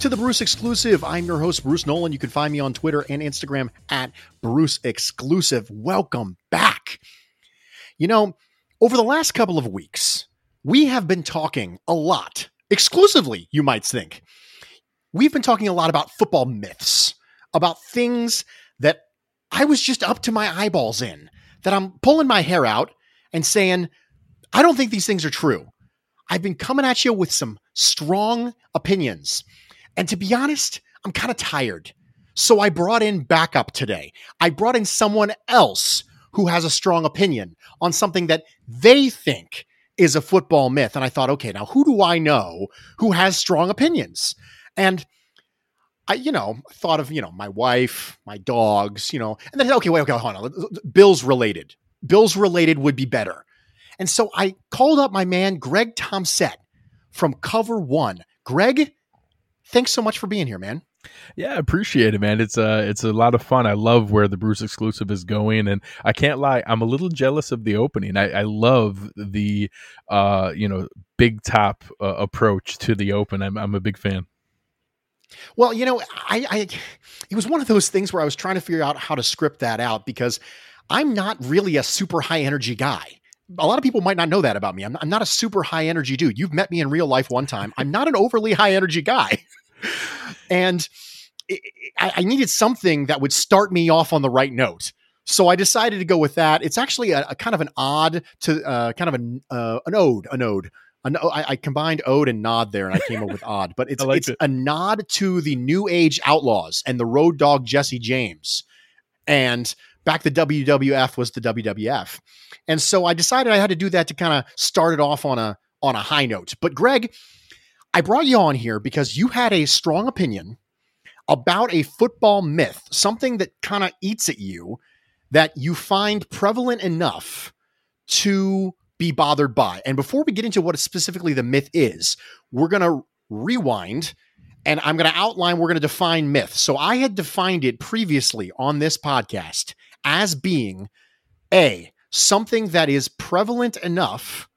to the Bruce Exclusive. I'm your host, Bruce Nolan. You can find me on Twitter and Instagram at Bruce Exclusive. Welcome back. You know, over the last couple of weeks, we have been talking a lot, exclusively, you might think. We've been talking a lot about football myths, about things that I was just up to my eyeballs in, that I'm pulling my hair out and saying, I don't think these things are true. I've been coming at you with some strong opinions. And to be honest, I'm kind of tired. So I brought in backup today. I brought in someone else who has a strong opinion on something that they think is a football myth. And I thought, okay, now who do I know who has strong opinions? And I, you know, thought of, you know, my wife, my dogs, you know, and then, okay, wait, okay, hold on. Bills related. Bills related would be better. And so I called up my man, Greg Tompsett from Cover One. Greg, thanks so much for being here, man. Yeah, I appreciate it, man. It's uh it's a lot of fun. I love where the Bruce exclusive is going, and I can't lie, I'm a little jealous of the opening. I, I love the uh you know big top uh, approach to the open. I'm I'm a big fan. Well, you know, I, I it was one of those things where I was trying to figure out how to script that out because I'm not really a super high energy guy a lot of people might not know that about me. I'm I'm not, a super high energy dude. You've met me in real life one time. I'm not an overly high energy guy. and it, I, I, needed something that would start me off on the right note. So I decided to go with that. It's actually a, a kind of an odd to uh, kind of an, uh, an ode, an ode. An, I, I, combined ode and nod there, and I came up with odd. But it's it's it. a nod to the New Age Outlaws and the Road Dog Jesse James, and back the WWF was the WWF. And so I decided I had to do that to kind of start it off on a on a high note. But Greg, I brought you on here because you had a strong opinion about a football myth, something that kind of eats at you that you find prevalent enough to be bothered by. And before we get into what specifically the myth is, we're going to rewind and I'm going to outline, we're going to define myth. So I had defined it previously on this podcast as being A, something that is prevalent enough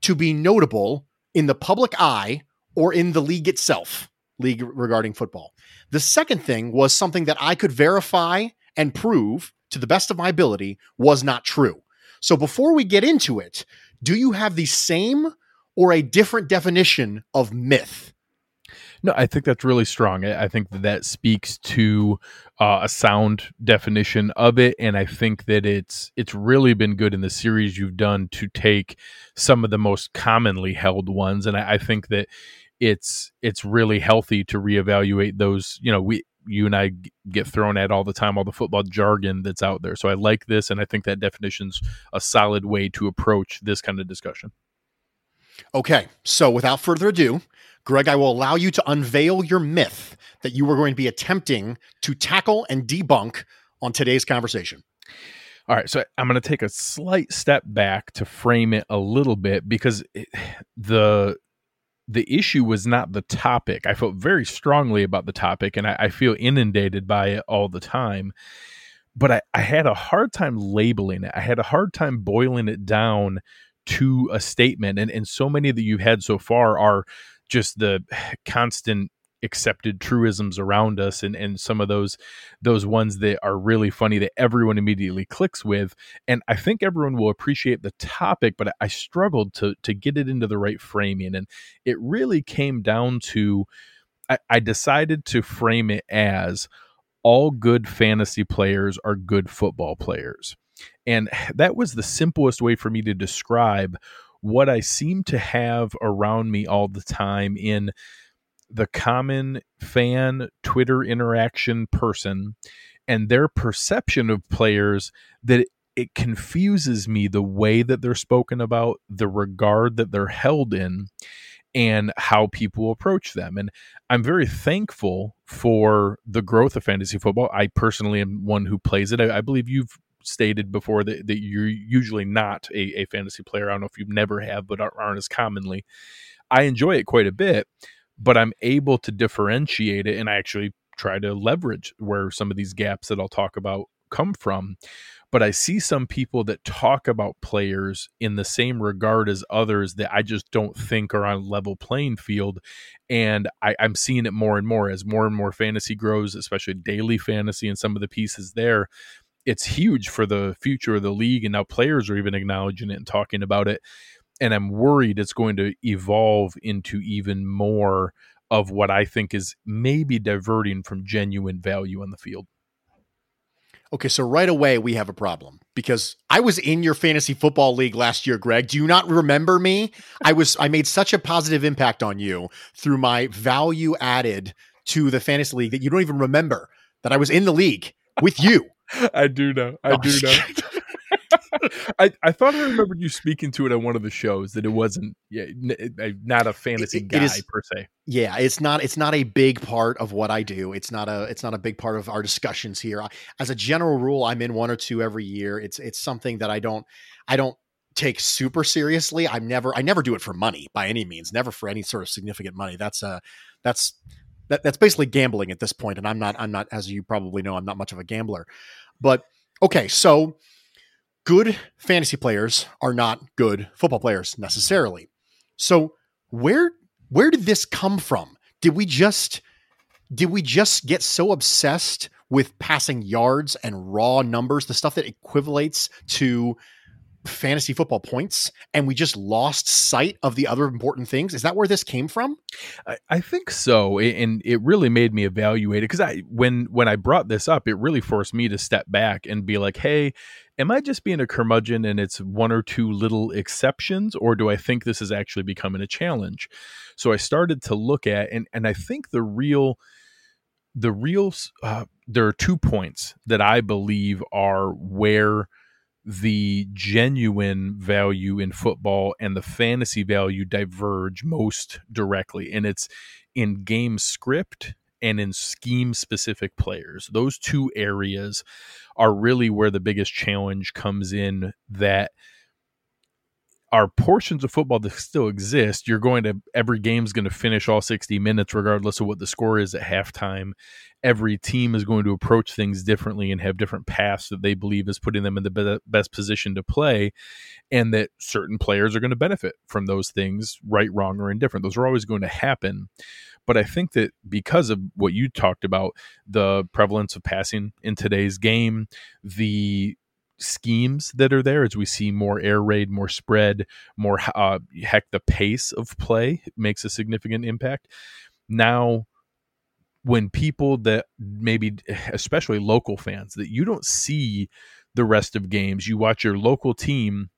to be notable in the public eye or in the league itself, league regarding football. The second thing was something that I could verify and prove to the best of my ability was not true. So before we get into it, do you have the same or a different definition of myth? No, I think that's really strong. I think that, speaks to uh, a sound definition of it, and I think that it's it's really been good in the series you've done to take some of the most commonly held ones, and I, I think that it's it's really healthy to reevaluate those. You know, we you and I get thrown at all the time, all the football jargon that's out there. So I like this, and I think that definition's a solid way to approach this kind of discussion. Okay, so without further ado, Greg, I will allow you to unveil your myth that you are going to be attempting to tackle and debunk on today's conversation. All right, so I'm going to take a slight step back to frame it a little bit because it, the the issue was not the topic. I felt very strongly about the topic, and I, I feel inundated by it all the time. but I, I had a hard time labeling it. I had a hard time boiling it down to a statement. And, and so many that you've had so far are just the constant accepted truisms around us and and some of those those ones that are really funny that everyone immediately clicks with. And i think everyone will appreciate the topic but i struggled to to get it into the right framing. And it really came down to i, I decided to frame it as all good fantasy players are good football players. And that was the simplest way for me to describe what I seem to have around me all the time in the common fan Twitter interaction person and their perception of players that it confuses me the way that they're spoken about, the regard that they're held in, and how people approach them. And I'm very thankful for the growth of fantasy football. I personally am one who plays it. I, I believe you've stated before that, that you're usually not a, a fantasy player. I don't know if you've never have, but aren't as commonly. I enjoy it quite a bit, but I'm able to differentiate it and I actually try to leverage where some of these gaps that I'll talk about come from. But I see some people that talk about players in the same regard as others that I just don't think are on level playing field. And I, I'm seeing it more and more as more and more fantasy grows, especially daily fantasy and some of the pieces there it's huge for the future of the league and now players are even acknowledging it and talking about it and i'm worried it's going to evolve into even more of what i think is maybe diverting from genuine value on the field Okay, so right away we have a problem because I was in your fantasy football league last year, Greg. Do you not remember me? I was I made such a positive impact on you through my value added to the fantasy league that you don't even remember that I was in the league with you. I do know. I oh, do know. I, I thought I remembered you speaking to it on one of the shows that it wasn't yeah n- not a fantasy it, guy is, per se. Yeah, it's not it's not a big part of what I do. It's not a it's not a big part of our discussions here. I, as a general rule, I'm in one or two every year. It's it's something that I don't I don't take super seriously. I'm never I never do it for money by any means. Never for any sort of significant money. That's uh that's that, that's basically gambling at this point and i'm not i'm not as you probably know i'm not much of a gambler. But okay so good fantasy players are not good football players necessarily. So where where did this come from? Did we just did we just get so obsessed with passing yards and raw numbers the stuff that equivalates to fantasy football points and we just lost sight of the other important things. Is that where this came from? I, think so and it really made me evaluate it because i when when i brought this up it really forced me to step back and be like hey am i just being a curmudgeon and it's one or two little exceptions or do i think this is actually becoming a challenge? So i started to look at and and i think the real the real uh, there are two points that i believe are where the genuine value in football and the fantasy value diverge most directly and it's in game script and in scheme specific players. Those two areas are really where the biggest challenge comes in that are portions of football that still exist. You're going to every game's going to finish all 60 minutes, regardless of what the score is at halftime every team is going to approach things differently and have different paths that they believe is putting them in the be- best position to play and that certain players are going to benefit from those things right wrong or indifferent those are always going to happen but i think that because of what you talked about the prevalence of passing in today's game the schemes that are there as we see more air raid more spread more uh, heck the pace of play makes a significant impact. Now when people that maybe especially local fans that you don't see the rest of games you watch your local team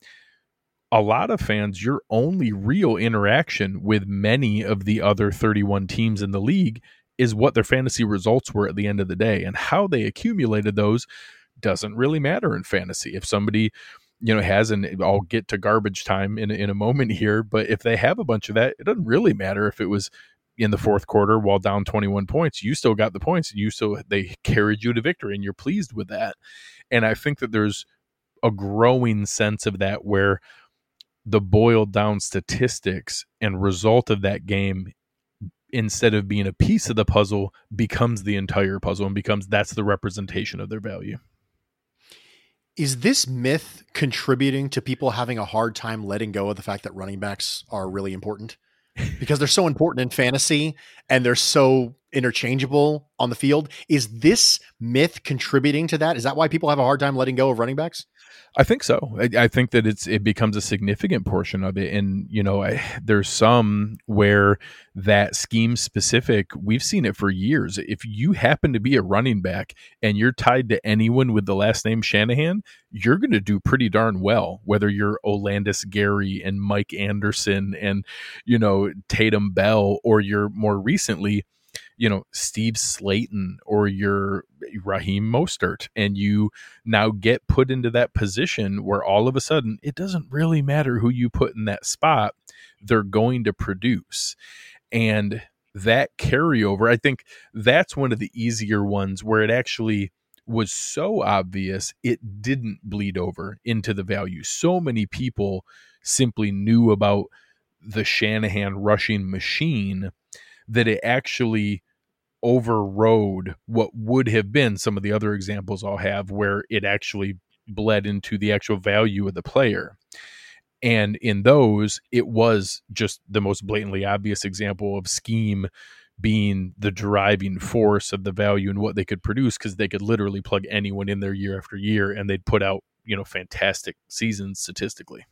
a lot of fans your only real interaction with many of the other 31 teams in the league is what their fantasy results were at the end of the day and how they accumulated those doesn't really matter in fantasy. If somebody you know has and I'll get to garbage time in in a moment here but if they have a bunch of that it doesn't really matter if it was in the fourth quarter while down 21 points. You still got the points you still they carried you to victory and you're pleased with that. And i think that there's a growing sense of that where the boiled down statistics and result of that game instead of being a piece of the puzzle becomes the entire puzzle and becomes that's the representation of their value Is this myth contributing to people having a hard time letting go of the fact that running backs are really important? Because they're so important in fantasy and they're so interchangeable on the field. Is this myth contributing to that? Is that why people have a hard time letting go of running backs? I think so. I, I, think that it's it becomes a significant portion of it, and you know, I, there's some where that scheme specific. We've seen it for years. If you happen to be a running back and you're tied to anyone with the last name Shanahan, you're going to do pretty darn well. Whether you're Olandis Gary and Mike Anderson and you know Tatum Bell, or you're more recently you know Steve Slaton or your Raheem Mostert, and you now get put into that position where all of a sudden it doesn't really matter who you put in that spot, they're going to produce, and that carryover, I think that's one of the easier ones where it actually was so obvious it didn't bleed over into the value. So many people simply knew about the Shanahan rushing machine that it actually overrode what would have been some of the other examples I'll have where it actually bled into the actual value of the player. And in those, it was just the most blatantly obvious example of scheme being the driving force of the value and what they could produce because they could literally plug anyone in there year after year and they'd put out, you know, fantastic seasons statistically.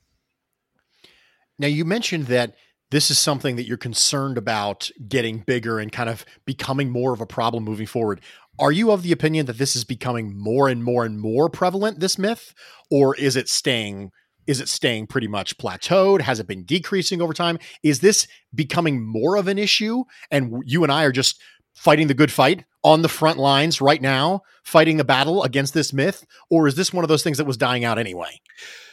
Now, you mentioned that this is something that you're concerned about getting bigger and kind of becoming more of a problem moving forward. Are you of the opinion that this is becoming more and more and more prevalent this myth or is it staying is it staying pretty much plateaued? Has it been decreasing over time? Is this becoming more of an issue and you and I are just fighting the good fight on the front lines right now, fighting the battle against this myth or is this one of those things that was dying out anyway?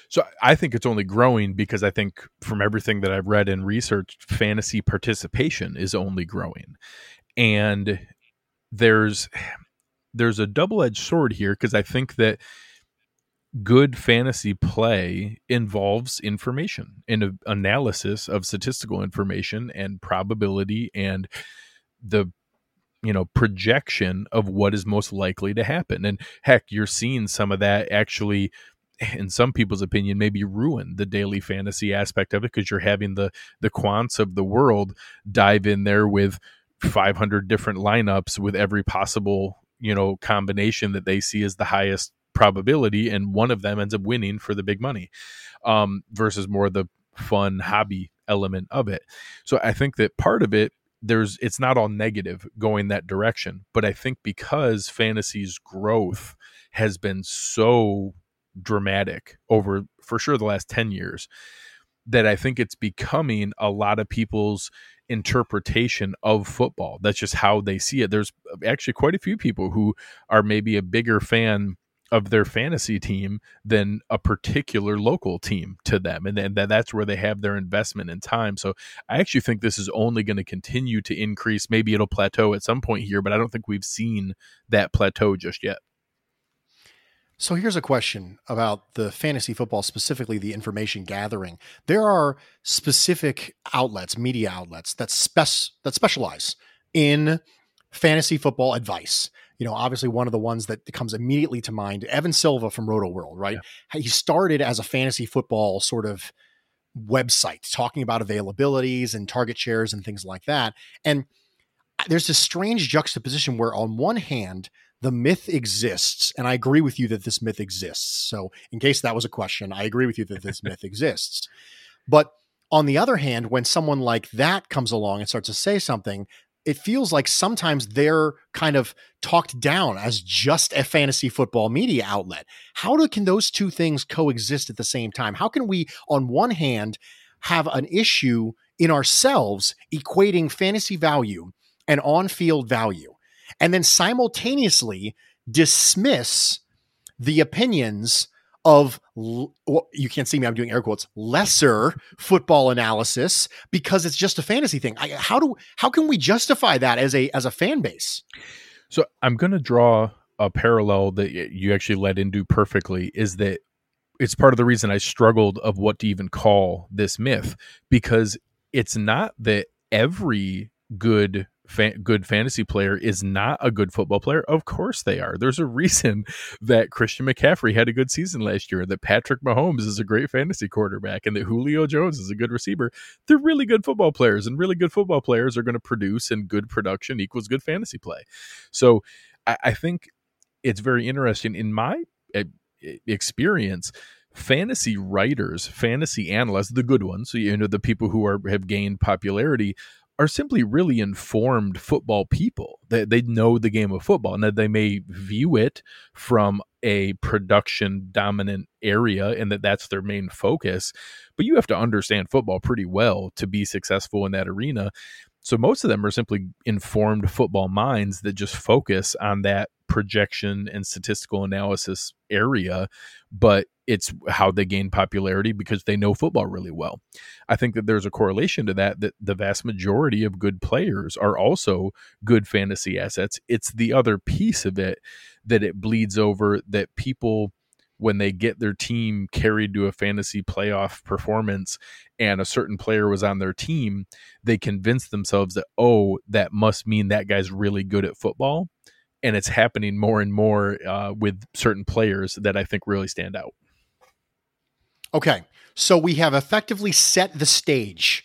So I think it's only growing because I think from everything that I've read and researched, fantasy participation is only growing. And there's there's a double-edged sword here because I think that good fantasy play involves information and analysis of statistical information and probability and the you know projection of what is most likely to happen and heck you're seeing some of that actually in some people's opinion maybe ruin the daily fantasy aspect of it because you're having the the quants of the world dive in there with 500 different lineups with every possible you know combination that they see as the highest probability and one of them ends up winning for the big money um, versus more the fun hobby element of it. So i think that part of it there's it's not all negative going that direction but i think because fantasy's growth has been so dramatic over for sure the last 10 years that I think it's becoming a lot of people's interpretation of football. That's just how they see it. There's actually quite a few people who are maybe a bigger fan of their fantasy team than a particular local team to them and then that's where they have their investment in time so i actually think this is only going to continue to increase maybe it'll plateau at some point here but i don't think we've seen that plateau just yet so here's a question about the fantasy football, specifically the information gathering. There are specific outlets, media outlets that spec that specialize in fantasy football advice. You know, obviously one of the ones that comes immediately to mind, Evan Silva from Rotoworld, right? Yeah. He started as a fantasy football sort of website talking about availabilities and target shares and things like that. And uh, there's this strange juxtaposition where on one hand, the myth exists and i agree with you that this myth exists. So in case that was a question i agree with you that this myth exists. But on the other hand when someone like that comes along and starts to say something it feels like sometimes they're kind of talked down as just a fantasy football media outlet. How do, can those two things coexist at the same time? How can we on one hand have an issue in ourselves equating fantasy value and on-field value and then simultaneously dismiss the opinions of well, you can't see me i'm doing air quotes lesser football analysis because it's just a fantasy thing. I, how do how can we justify that as a as a fan base? So i'm going to draw a parallel that you actually led into perfectly is that it's part of the reason i struggled of what to even call this myth because it's not that every good fa- good fantasy player is not a good football player? Of course they are. There's a reason that Christian McCaffrey had a good season last year, that Patrick Mahomes is a great fantasy quarterback, and that Julio Jones is a good receiver. They're really good football players, and really good football players are going to produce, and good production equals good fantasy play. So I, I think it's very interesting in my uh, experience fantasy writers, fantasy analysts, the good ones, so you know the people who are have gained popularity are simply really informed football people. They, they know the game of football and that they may view it from a production dominant area and that that's their main focus. But you have to understand football pretty well to be successful in that arena. So most of them are simply informed football minds that just focus on that projection and statistical analysis area, but it's how they gain popularity because they know football really well. I think that there's a correlation to that that the vast majority of good players are also good fantasy assets. It's the other piece of it that it bleeds over that people when they get their team carried to a fantasy playoff performance and a certain player was on their team, they convince themselves that, oh, that must mean that guy's really good at football. And it's happening more and more uh, with certain players that I think really stand out. Okay. So we have effectively set the stage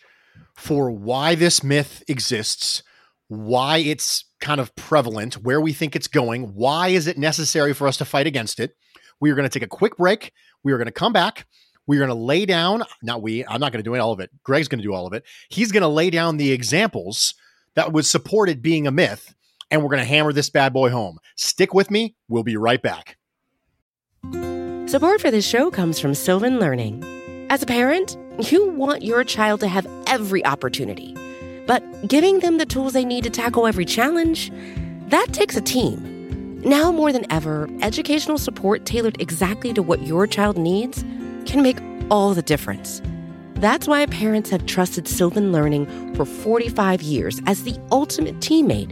for why this myth exists, why it's kind of prevalent, where we think it's going, why is it necessary for us to fight against it. We are going to take a quick break. We are going to come back. We are going to lay down, not we, I'm not going to do all of it. Greg's going to do all of it. He's going to lay down the examples that would support it being a myth, and we're going to hammer this bad boy home. Stick with me. We'll be right back. Support for this show comes from Sylvan Learning. As a parent, you want your child to have every opportunity, but giving them the tools they need to tackle every challenge, that takes a team. Now more than ever, educational support tailored exactly to what your child needs can make all the difference. That's why parents have trusted Sylvan Learning for 45 years as the ultimate teammate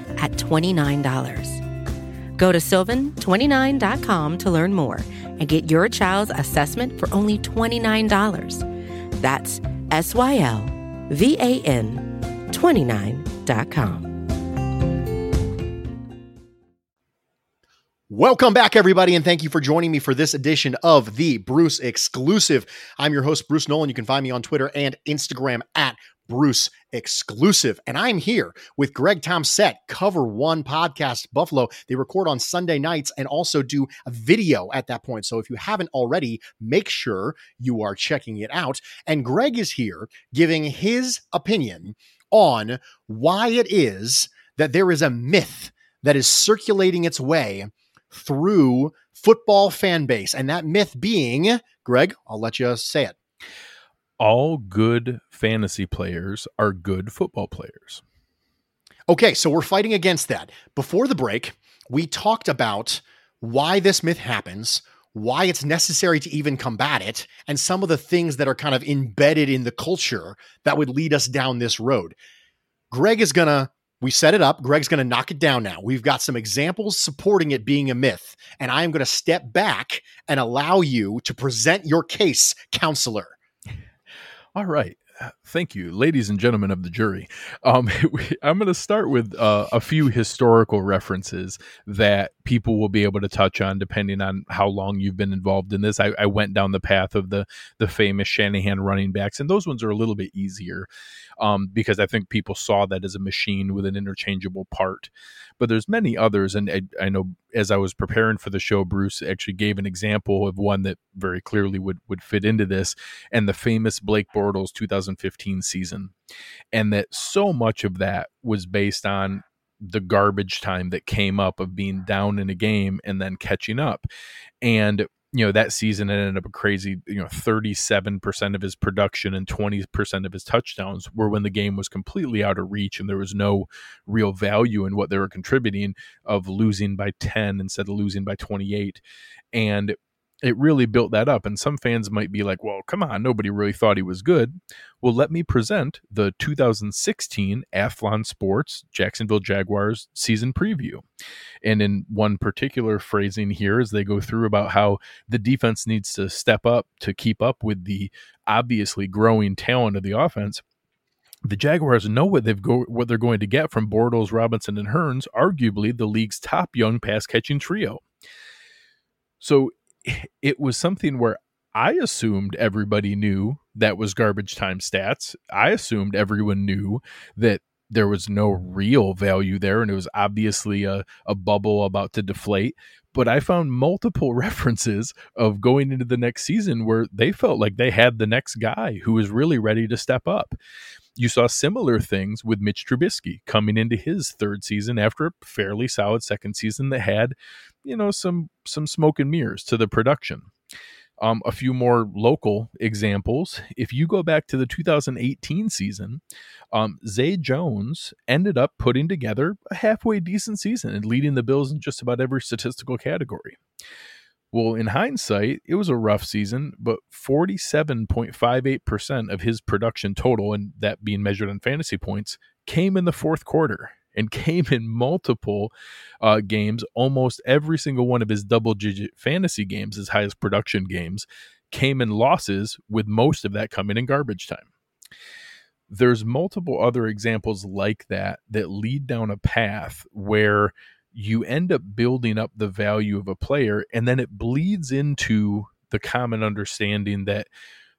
at $29. Go to sylvan29.com to learn more and get your child's assessment for only $29. That's S Y L V A N 29.com. Welcome back, everybody, and thank you for joining me for this edition of the Bruce Exclusive. I'm your host, Bruce Nolan. You can find me on Twitter and Instagram at Bruce exclusive. And I'm here with Greg Tompsett, Cover One Podcast Buffalo. They record on Sunday nights and also do a video at that point. So if you haven't already, make sure you are checking it out. And Greg is here giving his opinion on why it is that there is a myth that is circulating its way through football fan base. And that myth being, Greg, I'll let you say it all good fantasy players are good football players. Okay, so we're fighting against that. Before the break, we talked about why this myth happens, why it's necessary to even combat it, and some of the things that are kind of embedded in the culture that would lead us down this road. Greg is going to we set it up. Greg's going to knock it down now. We've got some examples supporting it being a myth, and I am going to step back and allow you to present your case, counselor. All right. Uh, Thank you, ladies and gentlemen of the jury. Um, I'm going to start with uh, a few historical references that people will be able to touch on depending on how long you've been involved in this. I, I went down the path of the the famous Shanahan running backs, and those ones are a little bit easier um, because I think people saw that as a machine with an interchangeable part. But there's many others, and I, I know as I was preparing for the show, Bruce actually gave an example of one that very clearly would would fit into this, and the famous Blake Bortles 2015 season, and that so much of that was based on the garbage time that came up of being down in a game and then catching up. And you know that season ended up a crazy you know 37% of his production and 20% of his touchdowns were when the game was completely out of reach and there was no real value in what they were contributing of losing by 10 instead of losing by 28 and it really built that up. And some fans might be like, well, come on, nobody really thought he was good. Well, let me present the 2016 Athlon Sports Jacksonville Jaguars season preview. And in one particular phrasing here, as they go through about how the defense needs to step up to keep up with the obviously growing talent of the offense. The Jaguars know what they've go what they're going to get from Bortles, Robinson, and Hurns, arguably the league's top young pass catching trio. So it was something where I assumed everybody knew that was garbage time stats. I assumed everyone knew that there was no real value there and it was obviously a, a bubble about to deflate. But I found multiple references of going into the next season where they felt like they had the next guy who was really ready to step up. You saw similar things with Mitch Trubisky coming into his third season after a fairly solid second season that had, you know, some some smoke and mirrors to the production. Um, a few more local examples. If you go back to the 2018 season, um, Zay Jones ended up putting together a halfway decent season and leading the Bills in just about every statistical category. Well, in hindsight, it was a rough season, but 47.58% of his production total, and that being measured in fantasy points, came in the fourth quarter and came in multiple uh, games. Almost every single one of his double digit fantasy games, his highest production games, came in losses, with most of that coming in garbage time. There's multiple other examples like that that lead down a path where you end up building up the value of a player and then it bleeds into the common understanding that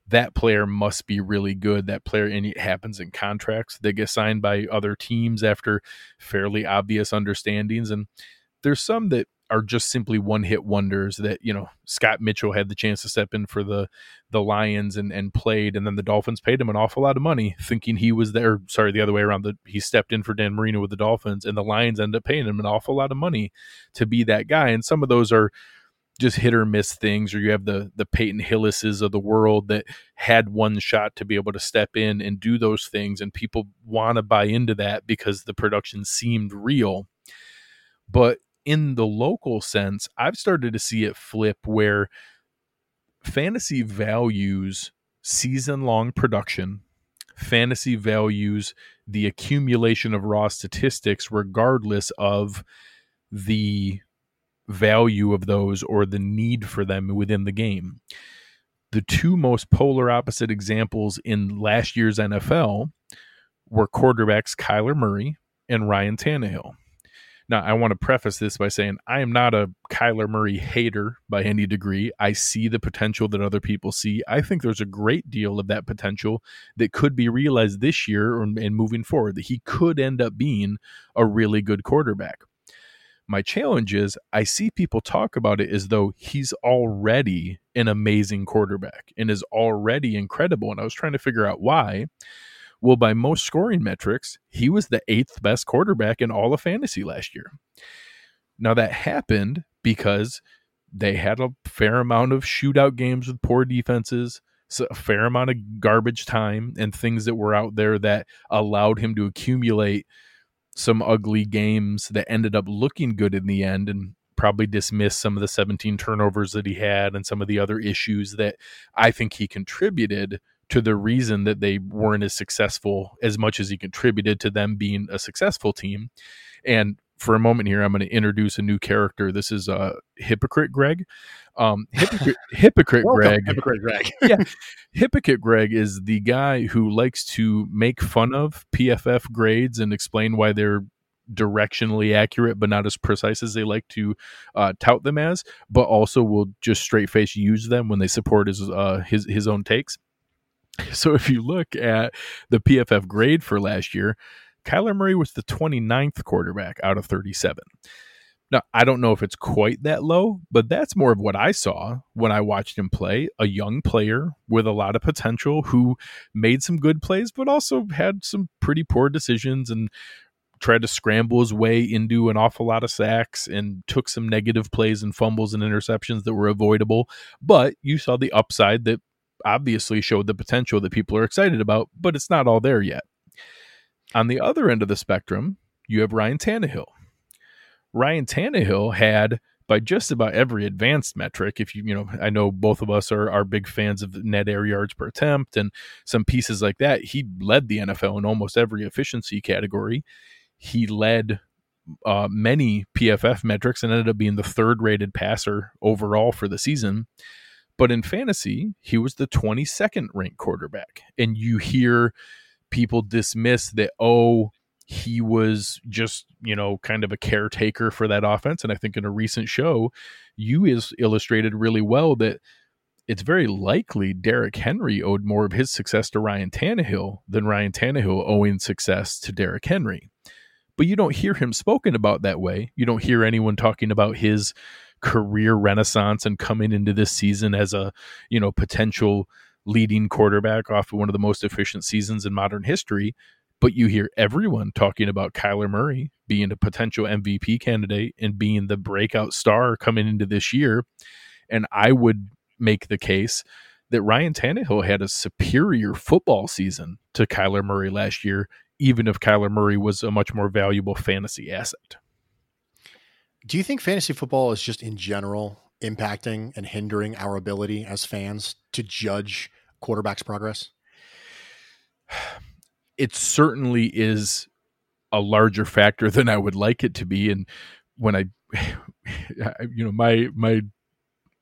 that player must be really good that player and it happens in contracts that get signed by other teams after fairly obvious understandings and there's some that are just simply one hit wonders that you know Scott Mitchell had the chance to step in for the the Lions and and played and then the Dolphins paid him an awful lot of money thinking he was there sorry the other way around that he stepped in for Dan Marino with the Dolphins and the Lions end up paying him an awful lot of money to be that guy. And some of those are just hit or miss things or you have the the Peyton Hillises of the world that had one shot to be able to step in and do those things and people want to buy into that because the production seemed real. But in the local sense, I've started to see it flip where fantasy values season long production, fantasy values the accumulation of raw statistics, regardless of the value of those or the need for them within the game. The two most polar opposite examples in last year's NFL were quarterbacks Kyler Murray and Ryan Tannehill. Now, I want to preface this by saying I am not a Kyler Murray hater by any degree. I see the potential that other people see. I think there's a great deal of that potential that could be realized this year and moving forward, that he could end up being a really good quarterback. My challenge is I see people talk about it as though he's already an amazing quarterback and is already incredible. And I was trying to figure out why. Well, by most scoring metrics, he was the eighth best quarterback in all of fantasy last year. Now, that happened because they had a fair amount of shootout games with poor defenses, a fair amount of garbage time, and things that were out there that allowed him to accumulate some ugly games that ended up looking good in the end and probably dismiss some of the 17 turnovers that he had and some of the other issues that I think he contributed to the reason that they weren't as successful as much as he contributed to them being a successful team. And for a moment here, I'm going to introduce a new character. This is uh, Hypocrite Greg. Um, hypocrite, hypocrite Greg. Hypocrite Greg. yeah. Hypocrite Greg is the guy who likes to make fun of PFF grades and explain why they're directionally accurate but not as precise as they like to uh, tout them as but also will just straight face use them when they support his uh, his his own takes so if you look at the PFF grade for last year, Kyler Murray was the 29th quarterback out of 37. Now, I don't know if it's quite that low, but that's more of what I saw when I watched him play. A young player with a lot of potential who made some good plays, but also had some pretty poor decisions and tried to scramble his way into an awful lot of sacks and took some negative plays and fumbles and interceptions that were avoidable. But you saw the upside that obviously showed the potential that people are excited about, but it's not all there yet. On the other end of the spectrum, you have Ryan Tannehill. Ryan Tannehill had by just about every advanced metric. If you, you know, I know both of us are, are big fans of net air yards per attempt and some pieces like that. He led the NFL in almost every efficiency category. He led uh, many PFF metrics and ended up being the third rated passer overall for the season. But in fantasy, he was the 22nd ranked quarterback. And you hear people dismiss that, oh, he was just you know kind of a caretaker for that offense and i think in a recent show you is illustrated really well that it's very likely Derrick Henry owed more of his success to Ryan Tannehill than Ryan Tannehill owing success to Derrick Henry. But you don't hear him spoken about that way. You don't hear anyone talking about his career renaissance and coming into this season as a, you know, potential leading quarterback off of one of the most efficient seasons in modern history but you hear everyone talking about Kyler Murray being a potential MVP candidate and being the breakout star coming into this year. And I would make the case that Ryan Tannehill had a superior football season to Kyler Murray last year, even if Kyler Murray was a much more valuable fantasy asset. Do you think fantasy football is just in general impacting and hindering our ability as fans to judge quarterbacks' progress? it certainly is a larger factor than I would like it to be. And when I, you know, my my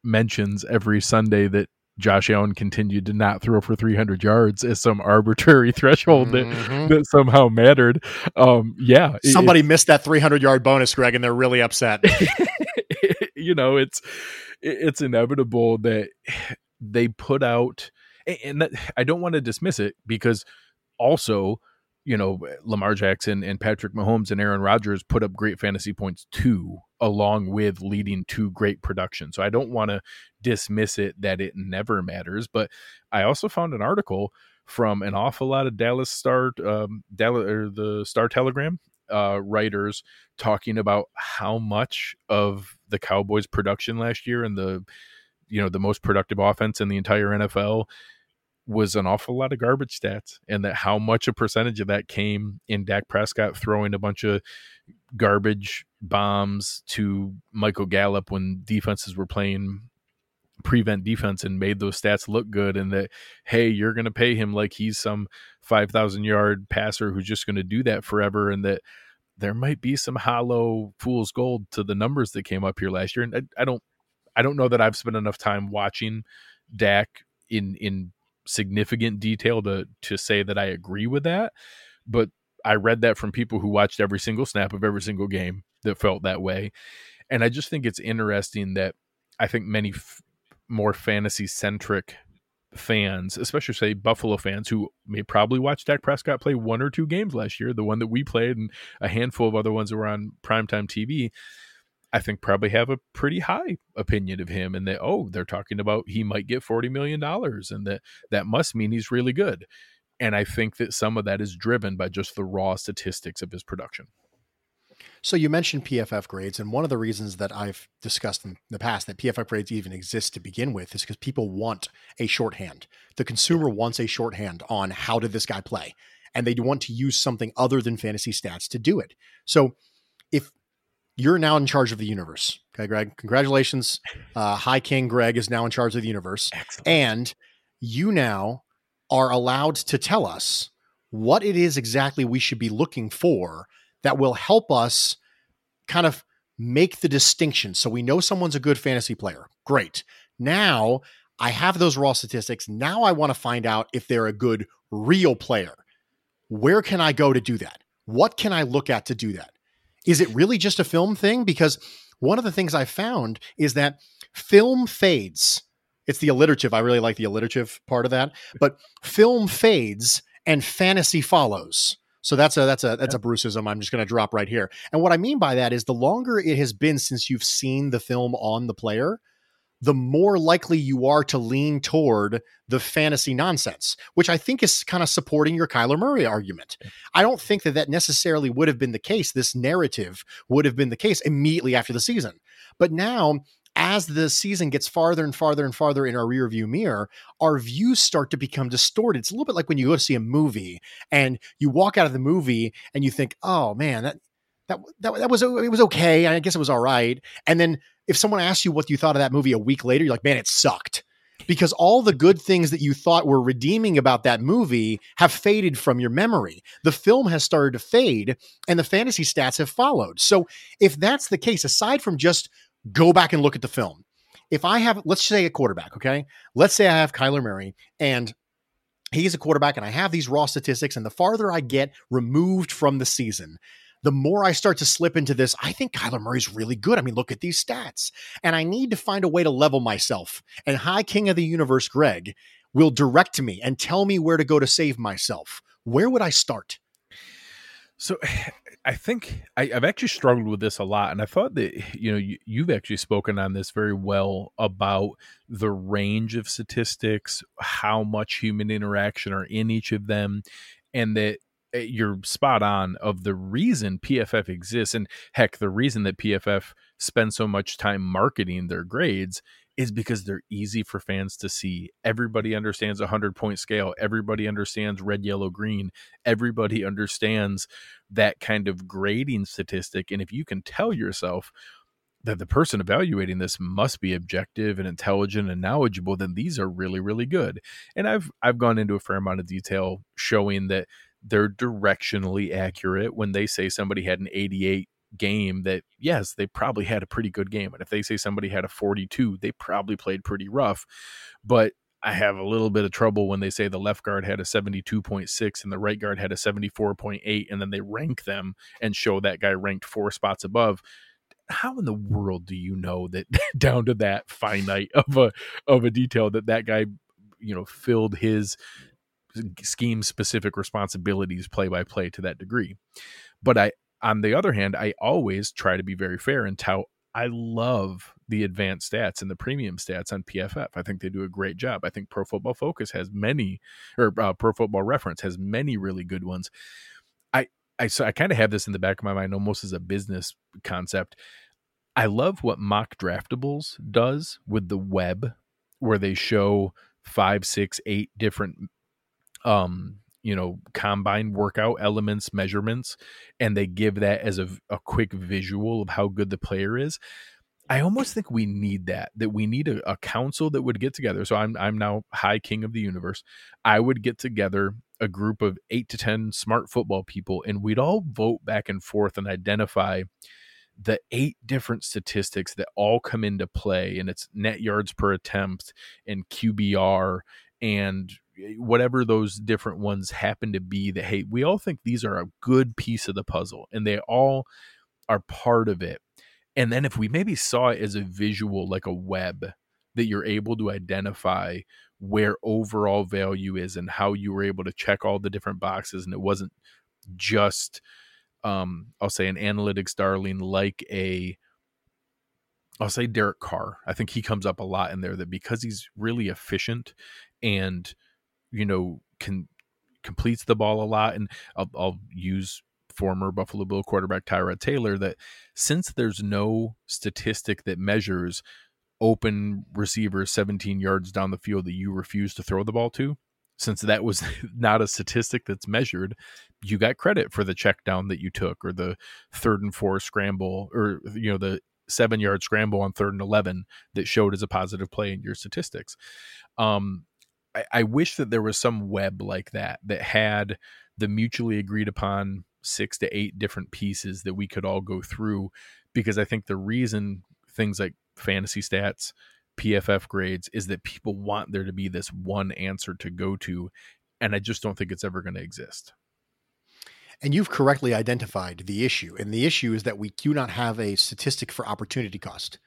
mentions every Sunday that Josh Allen continued to not throw for 300 yards as some arbitrary threshold mm-hmm. that, that somehow mattered. Um, yeah, somebody it, missed that 300 yard bonus, Greg, and they're really upset. you know, it's it's inevitable that they put out, and that, I don't want to dismiss it because also, you know, Lamar Jackson and Patrick Mahomes and Aaron Rodgers put up great fantasy points too, along with leading to great production. So I don't want to dismiss it that it never matters. But I also found an article from an awful lot of Dallas Star, um, Dallas or the Star Telegram uh, writers talking about how much of the Cowboys' production last year and the you know the most productive offense in the entire NFL was an awful lot of garbage stats, and that how much a percentage of that came in Dak Prescott throwing a bunch of garbage bombs to Michael Gallup when defenses were playing prevent defense and made those stats look good and that hey you're going to pay him like he's some 5000 yard passer who's just going to do that forever and that there might be some hollow fool's gold to the numbers that came up here last year and I, I don't I don't know that I've spent enough time watching Dak in in significant detail to to say that I agree with that, but I read that from people who watched every single snap of every single game that felt that way. And I just think it's interesting that I think many f- more fantasy centric fans, especially say Buffalo fans who may probably watch Dak Prescott play one or two games last year, the one that we played and a handful of other ones that were on primetime TV, I think probably have a pretty high opinion of him and that oh they're talking about he might get 40 million dollars and that that must mean he's really good. And I think that some of that is driven by just the raw statistics of his production. So you mentioned PFF grades, and one of the reasons that I've discussed in the past that PFF grades even exist to begin with is because people want a shorthand. The consumer wants a shorthand on how did this guy play, and they want to use something other than fantasy stats to do it. So if you're now in charge of the universe. Okay, Greg. Congratulations. Uh, High King Greg is now in charge of the universe. Excellent. And you now are allowed to tell us what it is exactly we should be looking for that will help us kind of make the distinction. So we know someone's a good fantasy player. Great. Now I have those raw statistics. Now I want to find out if they're a good real player. Where can I go to do that? What can I look at to do that? Is it really just a film thing? Because one of the things I found is that film fades. It's the alliterative. I really like the alliterative part of that. But film fades and fantasy follows. So that's a that's a that's a Bruceism. I'm just going to drop right here. And what I mean by that is the longer it has been since you've seen the film on the player, the more likely you are to lean toward the fantasy nonsense, which I think is kind of supporting your Kyler Murray argument. I don't think that that necessarily would have been the case. This narrative would have been the case immediately after the season. But now, as the season gets farther and farther and farther in our rear view mirror, our views start to become distorted. It's a little bit like when you go to see a movie and you walk out of the movie and you think, "Oh man, that that that, that was it was okay. I guess it was all right." And then if someone asks you what you thought of that movie a week later, you're like, "Man, it sucked." Because all the good things that you thought were redeeming about that movie have faded from your memory. The film has started to fade and the fantasy stats have followed. So, if that's the case, aside from just go back and look at the film. If I have, let's say a quarterback, okay? Let's say I have Kyler Murray and he's a quarterback and I have these raw statistics. And the farther I get removed from the season, the more I start to slip into this, I think Kyler Murray's really good. I mean, look at these stats. And I need to find a way to level myself. And High King of the Universe, Greg, will direct me and tell me where to go to save myself. Where would I start? So I think I, have actually struggled with this a lot, and I thought that you know you, you've actually spoken on this very well about the range of statistics, how much human interaction are in each of them, and that Eh, you're spot on of the reason PFF exists, and heck, the reason that PFF spends so much time marketing their grades is because they're easy for fans to see. Everybody understands a 100 point scale. Everybody understands red, yellow, green. Everybody understands that kind of grading statistic. And if you can tell yourself, that the person evaluating this must be objective and intelligent and knowledgeable then these are really really good and i've i've gone into a fair amount of detail showing that they're directionally accurate when they say somebody had an 88 game that yes they probably had a pretty good game and if they say somebody had a 42 they probably played pretty rough but I have a little bit of trouble when they say the left guard had a 72.6 and the right guard had a 74.8 and then they rank them and show that guy ranked four spots above. How in the world do you know that down to that finite of a of a detail that that guy you know filled his scheme specific responsibilities play by play to that degree but i on the other hand, I always try to be very fair and tout I love the advanced stats and the premium stats on PFF. I think they do a great job. I think Pro Football Focus has many, or uh, Pro Football Reference has many really good ones. I I so I kind of have this in the back of my mind almost as a business concept. I love what Mock Draftables does with the web, where they show five, six, eight different um you know combine workout elements measurements and they give that as a, a quick visual of how good the player is i almost think we need that that we need a, a council that would get together. So i'm i'm now high king of the universe. I would get together a group of 8 to 10 smart football people and we'd all vote back and forth and identify the eight different statistics that all come into play and it's net yards per attempt and QBR and whatever those different ones happen to be that hey we all think these are a good piece of the puzzle and they all are part of it and then if we maybe saw it as a visual like a web that you're able to identify where overall value is and how you were able to check all the different boxes and it wasn't just um I'll say an analytics darling like a I'll say Derek Carr. I think he comes up a lot in there that because he's really efficient and you know, can completes the ball a lot. And I'll, I'll use former Buffalo Bill quarterback Tyrod Taylor that since there's no statistic that measures open receivers 17 yards down the field that you refuse to throw the ball to, since that was not a statistic that's measured, you got credit for the check down that you took or the third and four scramble or, you know, the seven yard scramble on third and 11 that showed as a positive play in your statistics. Um, I, I wish that there was some web like that that had the mutually agreed upon six to eight different pieces that we could all go through because I think the reason things like fantasy stats, PFF grades is that people want there to be this one answer to go to. And I just don't think it's ever going to exist. And you've correctly identified the issue. And the issue is that we do not have a statistic for opportunity cost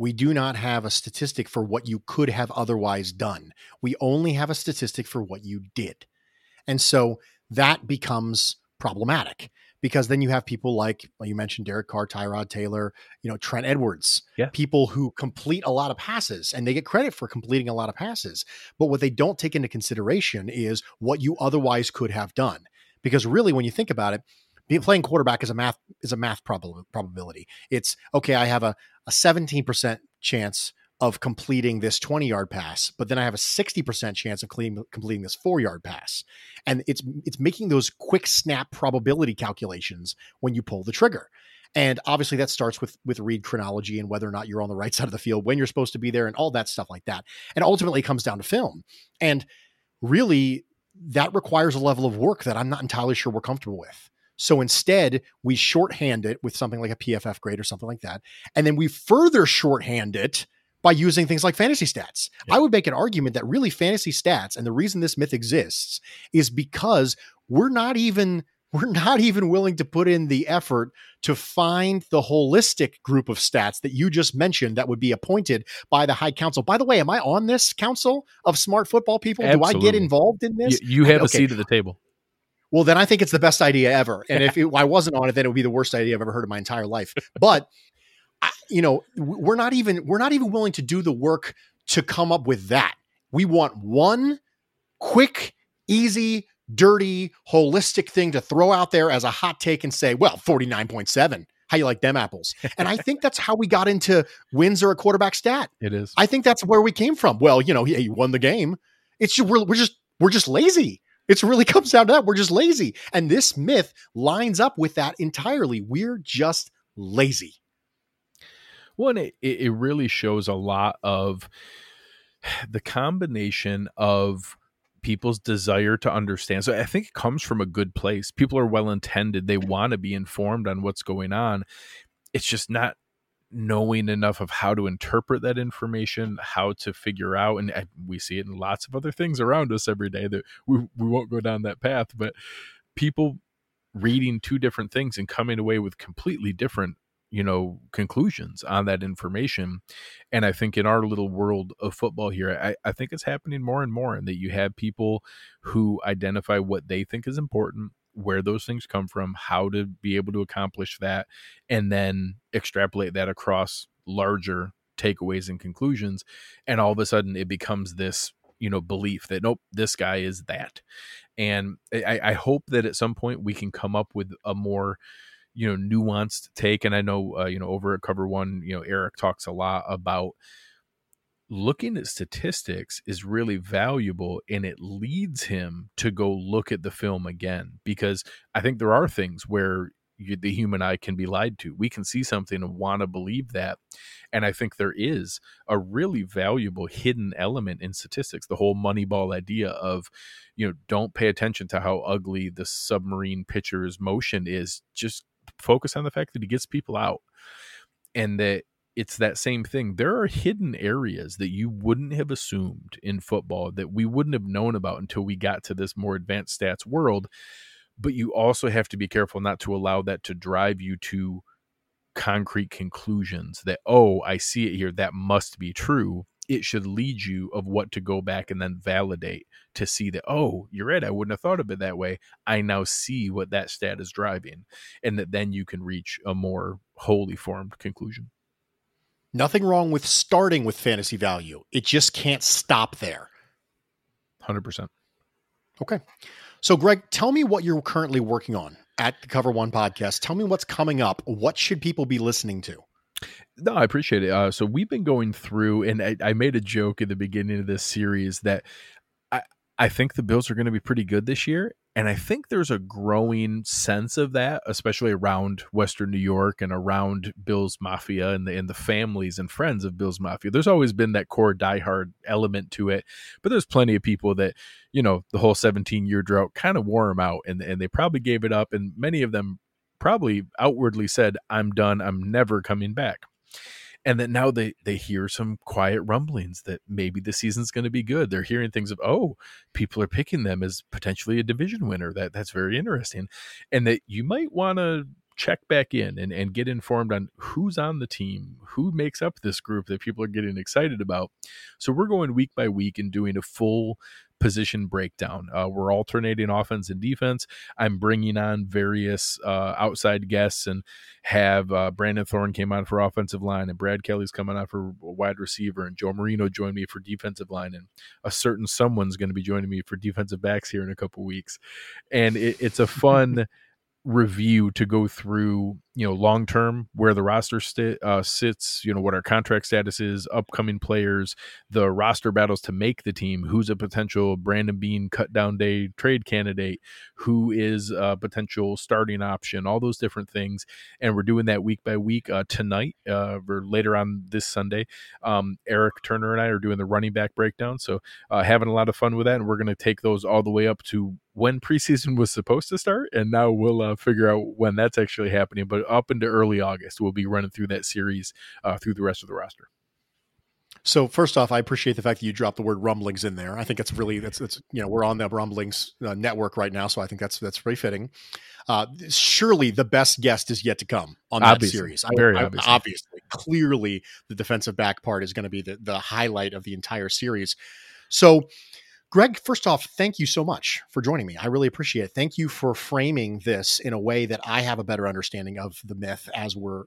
we do not have a statistic for what you could have otherwise done. We only have a statistic for what you did. And so that becomes problematic because then you have people like well, you mentioned Derek Carr, Tyrod Taylor, you know, Trent Edwards, Yeah. people who complete a lot of passes and they get credit for completing a lot of passes. But what they don't take into consideration is what you otherwise could have done. Because really, when you think about it, playing quarterback is a math is a math prob- probability. It's okay. I have a a seventeen percent chance of completing this twenty yard pass, but then I have a sixty percent chance of clean, completing this four yard pass, and it's it's making those quick snap probability calculations when you pull the trigger. And obviously, that starts with with read chronology and whether or not you're on the right side of the field when you're supposed to be there, and all that stuff like that. And ultimately, comes down to film. And really, that requires a level of work that I'm not entirely sure we're comfortable with. So instead, we shorthand it with something like a PFF grade or something like that. And then we further shorthand it by using things like fantasy stats. I would make an argument that really fantasy stats and the reason this myth exists is because we're not even we're not even willing to put in the effort to find the holistic group of stats that you just mentioned that would be appointed by the high council. By the way, am I on this council of smart football people? Do I get involved in this? you have a seat at the table. Well, then I think it's the best idea ever. And if it, I wasn't on it, then it would be the worst idea I've ever heard in my entire life. But I, you know, we're not even we're not even willing to do the work to come up with that. We want one quick, easy, dirty, holistic thing to throw out there as a hot take and say, "Well, forty nine point seven. How you like them apples?" And I think that's how we got into wins or a quarterback stat. It is. I think that's where we came from. Well, you know, he, he won the game. It's just, we're, we're just we're just lazy. It's really comes down to that. We're just lazy, and this myth lines up with that entirely. We're just lazy. One, it, it it really shows a lot of the combination of people's desire to understand. So I think it comes from a good place. People are well intended. They want to be informed on what's going on. It's just not knowing enough of how to interpret that information, how to figure out, and we see it in lots of other things around us every day that we, we won't go down that path, but people reading two different things and coming away with completely different you know conclusions on that information. And i think in our little world of football here I, I think it's happening more and more and that you have people who identify what they think is important where those things come from how to be able to accomplish that and then extrapolate that across larger takeaways and conclusions and all of a sudden it becomes this you know belief that nope this guy is that. And I, I hope that at some point we can come up with a more you know nuanced take and i know uh, you know over at cover one you know eric talks a lot about looking at statistics is really valuable and it leads him to go look at the film again because i think there are things where you, the human eye can be lied to. We can see something and want to believe that and i think there is a really valuable hidden element in statistics the whole moneyball idea of you know don't pay attention to how ugly the submarine pitcher's motion is. Just focus on the fact that he gets people out and that it's that same thing. There are hidden areas that you wouldn't have assumed in football that we wouldn't have known about until we got to this more advanced stats world but you also have to be careful not to allow that to drive you to concrete conclusions that oh i see it here. That must be true. It should lead you of what to go back and then validate to see that oh you're right. I wouldn't have thought of it that way. I now see what that stat is driving and that then you can reach a more wholly formed conclusion Nothing wrong with starting with fantasy value. It just can't stop there. 100% Okay. So, Greg, tell me what you're currently working on at the Cover One podcast. Tell me what's coming up. What should people be listening to? No, I appreciate it. Uh, so we've been going through, and I, I made a joke at the beginning of this series that I think the Bills are going to be pretty good this year, and I think there's a growing sense of that, especially around Western New York and around Bills Mafia and the and the families and friends of Bills Mafia. There's always been that core diehard element to it, but there's plenty of people that you know the whole 17 year drought kind of wore them out, and and they probably gave it up, and many of them probably outwardly said, "I'm done. I'm never coming back." And that now they they hear some quiet rumblings that maybe the season's going to be good. They're hearing things of oh, people are picking them as potentially a division winner. That that's very interesting, and that you might want to check back in and, and get informed on who's on the team, who makes up this group that people are getting excited about. So we're going week by week and doing a full position breakdown. Uh, we're alternating offense and defense. I'm bringing on various uh, outside guests and have uh, Brandon Thorn came on for offensive line and Brad Kelly's coming on for wide receiver and Joe Marino joined me for defensive line and a certain someone's going to be joining me for defensive backs here in a couple weeks. And it, it's a fun review to go through you know long term where the roster st- uh, sits you know what our contract status is upcoming players the roster battles to make the team who's a potential Brandon Beane cut down day trade candidate who is a potential starting option all those different things. And we're doing that week by week uh, tonight uh, or later on this sunday. Um, Erik Turner and i are doing the running back breakdown. So uh, having a lot of fun with that and we're going to take those all the way up to when preseason was supposed to start and now we'll uh, figure out when that's actually happening. But up into early August. We'll be running through that series uh, through the rest of the roster. So first off, I appreciate the fact that you dropped the word rumblings in there. I think it's really that's that's you know we're on the rumblings uh, network right now, so I think that's that's very fitting. Uh, surely the best guest is yet to come on that obviously. series. Very I, obviously. obviously, clearly, the defensive back part is going to be the the highlight of the entire series. So Greg, first off, thank you so much for joining me. I really appreciate it. Thank you for framing this in a way that I have a better understanding of the myth as we're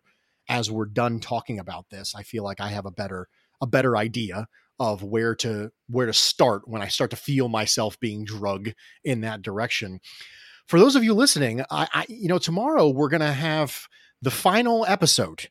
as we're done talking about this. I feel like I have a better a better idea of where to where to start when I start to feel myself being drug in that direction. For those of you listening, I, I you know tomorrow we're to have the final episode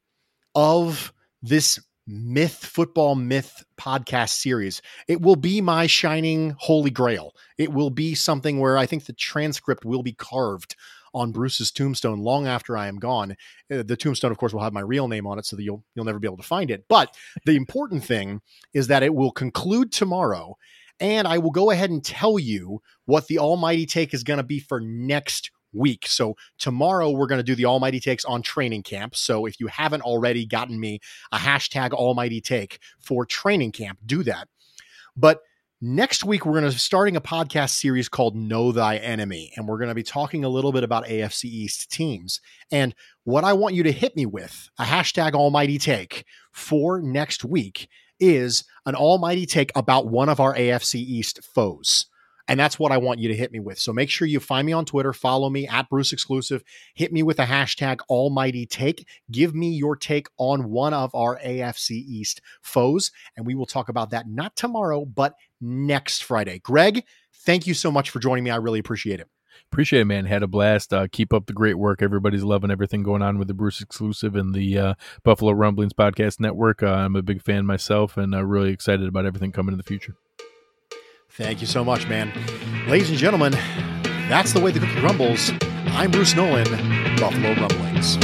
of this myth football myth podcast series. It will be my shining holy grail. It will be something where i think the transcript will be carved on bruce's tombstone long after i am gone. Uh, the tombstone of course will have my real name on it so that you'll you'll never be able to find it. But the important thing is that it will conclude tomorrow and i will go ahead and tell you what the almighty take is going to be for next week. So tomorrow we're going to do the Almighty Takes on training camp. So if you haven't already gotten me a hashtag Almighty Take for training camp, do that. But next week we're going to be starting a podcast series called Know Thy Enemy, and we're going to be talking a little bit about AFC East teams. And what I want you to hit me with a hashtag Almighty Take for next week is an Almighty Take about one of our AFC East foes. And that's what I want you to hit me with. So make sure you find me on Twitter, follow me at Bruce Exclusive, hit me with a hashtag Almighty Take. Give me your take on one of our AFC East foes. And we will talk about that not tomorrow, but next Friday. Greg, thank you so much for joining me. I really appreciate it. Appreciate it, man. Had a blast. Uh, keep up the great work. Everybody's loving everything going on with the Bruce exclusive and the uh, Buffalo Rumblings podcast network. Uh, I'm a big fan myself and uh, really excited about everything coming in the future. Thank you so much, man. Ladies and gentlemen, that's the way the cookie rumbles. I'm Bruce Nolan, Buffalo Rumblings.